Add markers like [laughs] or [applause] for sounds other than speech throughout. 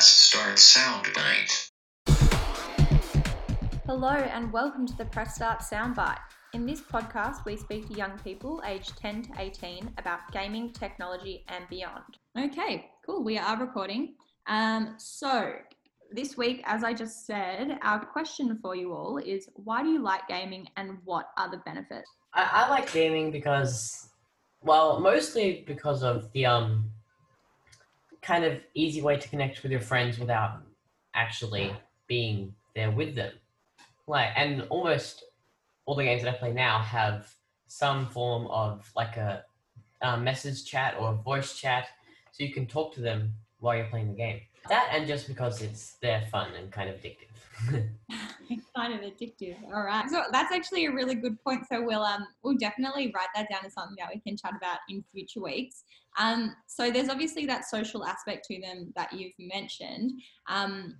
Press Start Soundbite. Hello and welcome to the Press Start Soundbite. In this podcast, we speak to young people aged 10 to 18 about gaming, technology, and beyond. Okay, cool. We are recording. Um, so, this week, as I just said, our question for you all is why do you like gaming and what are the benefits? I, I like gaming because, well, mostly because of the um kind of easy way to connect with your friends without actually being there with them. Like, and almost all the games that I play now have some form of like a, a message chat or a voice chat, so you can talk to them while you're playing the game. That and just because it's they're fun and kind of addictive. [laughs] kind of addictive. All right. So that's actually a really good point. So we'll um we'll definitely write that down as something that we can chat about in future weeks. Um, so there's obviously that social aspect to them that you've mentioned. Um,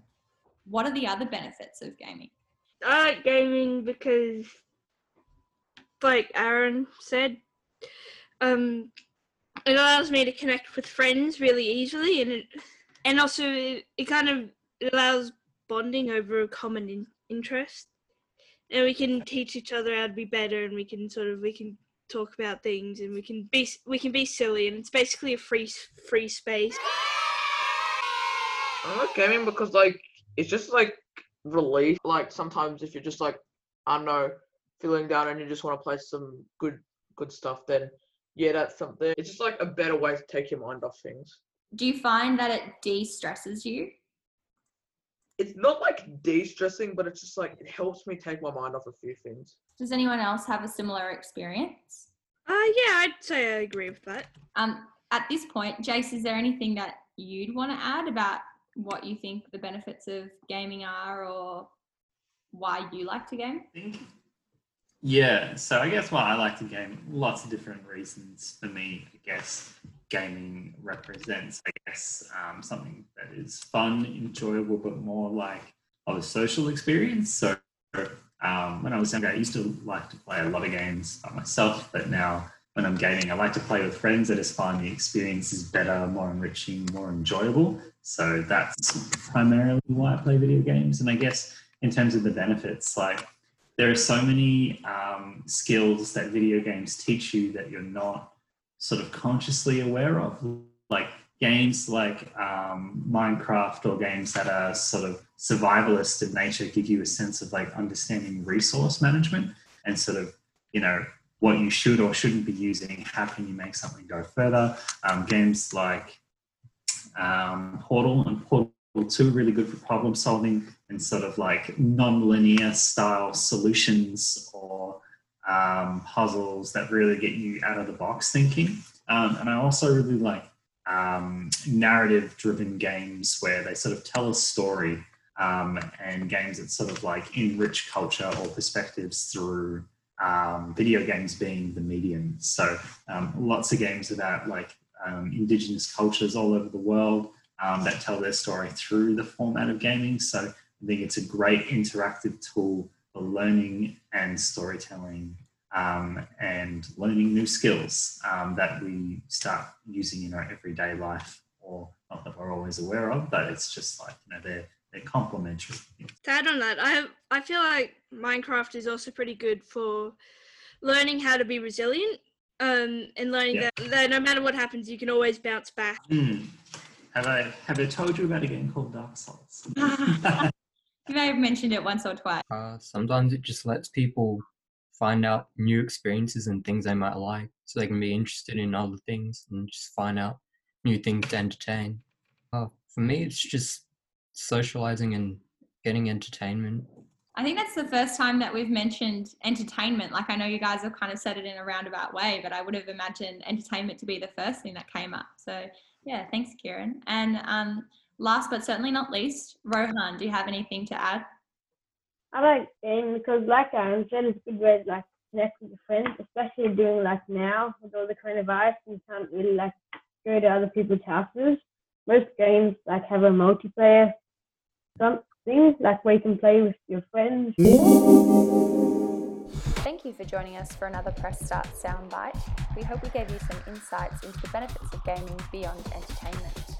what are the other benefits of gaming? I like gaming because, like Aaron said, um, it allows me to connect with friends really easily, and it, and also it, it kind of allows bonding over a common in, interest, and we can teach each other how to be better, and we can sort of we can talk about things, and we can be we can be silly, and it's basically a free free space. I like gaming because like it's just like relief. Like sometimes if you're just like I don't know feeling down and you just want to play some good good stuff, then yeah, that's something. It's just like a better way to take your mind off things. Do you find that it de-stresses you? It's not like de-stressing, but it's just like it helps me take my mind off a few things. Does anyone else have a similar experience? Uh, yeah, I'd say I agree with that. Um, at this point, Jace, is there anything that you'd want to add about what you think the benefits of gaming are or why you like to game? Yeah, so I guess why I like to game, lots of different reasons for me. I guess gaming represents, I guess, um, something that is fun, enjoyable, but more like of a social experience. So um, when I was younger, I used to like to play a lot of games by myself, but now when I'm gaming, I like to play with friends. I just find the experience is better, more enriching, more enjoyable. So that's primarily why I play video games. And I guess in terms of the benefits, like there are so many um, skills that video games teach you that you're not sort of consciously aware of, like games like um, Minecraft or games that are sort of survivalist in nature give you a sense of like understanding resource management and sort of you know what you should or shouldn't be using. How can you make something go further? Um, games like um, Portal and Portal 2 really good for problem solving and sort of like non-linear style solutions or um, puzzles that really get you out of the box thinking. Um, and I also really like um, narrative driven games where they sort of tell a story um, and games that sort of like enrich culture or perspectives through um, video games being the medium. So um, lots of games about like indigenous cultures all over the world that tell their story through the format of gaming. So I think it's a great interactive tool learning and storytelling um, and learning new skills um, that we start using in our everyday life or not that we're always aware of, but it's just like, you know, they're, they're complementary. To add on that, I I feel like Minecraft is also pretty good for learning how to be resilient um, and learning Yeah. that, that no matter what happens, you can always bounce back. Hmm. Have I have I told you about a game called Dark Souls? [laughs] [laughs] You may have mentioned it once or twice. Uh, sometimes it just lets people find out new experiences and things they might like so they can be interested in other things and just find out new things to entertain. Uh, for me, it's just socializing and getting entertainment. I think that's the first time that we've mentioned entertainment. Like I know you guys have kind of said it in a roundabout way, but I would have imagined entertainment to be the first thing that came up. So yeah, thanks, Kieran. And um, last but certainly not least, Rohan, do you have anything to add? I like gaming because, like Aaron said, it's a good way to like connect with your friends, especially doing like now with all the coronavirus. You can't really like go to other people's houses. Most games like have a multiplayer something like where you can play with your friends. Thank you for joining us for another Press Start Soundbite. We hope we gave you some insights into the benefits of gaming beyond entertainment.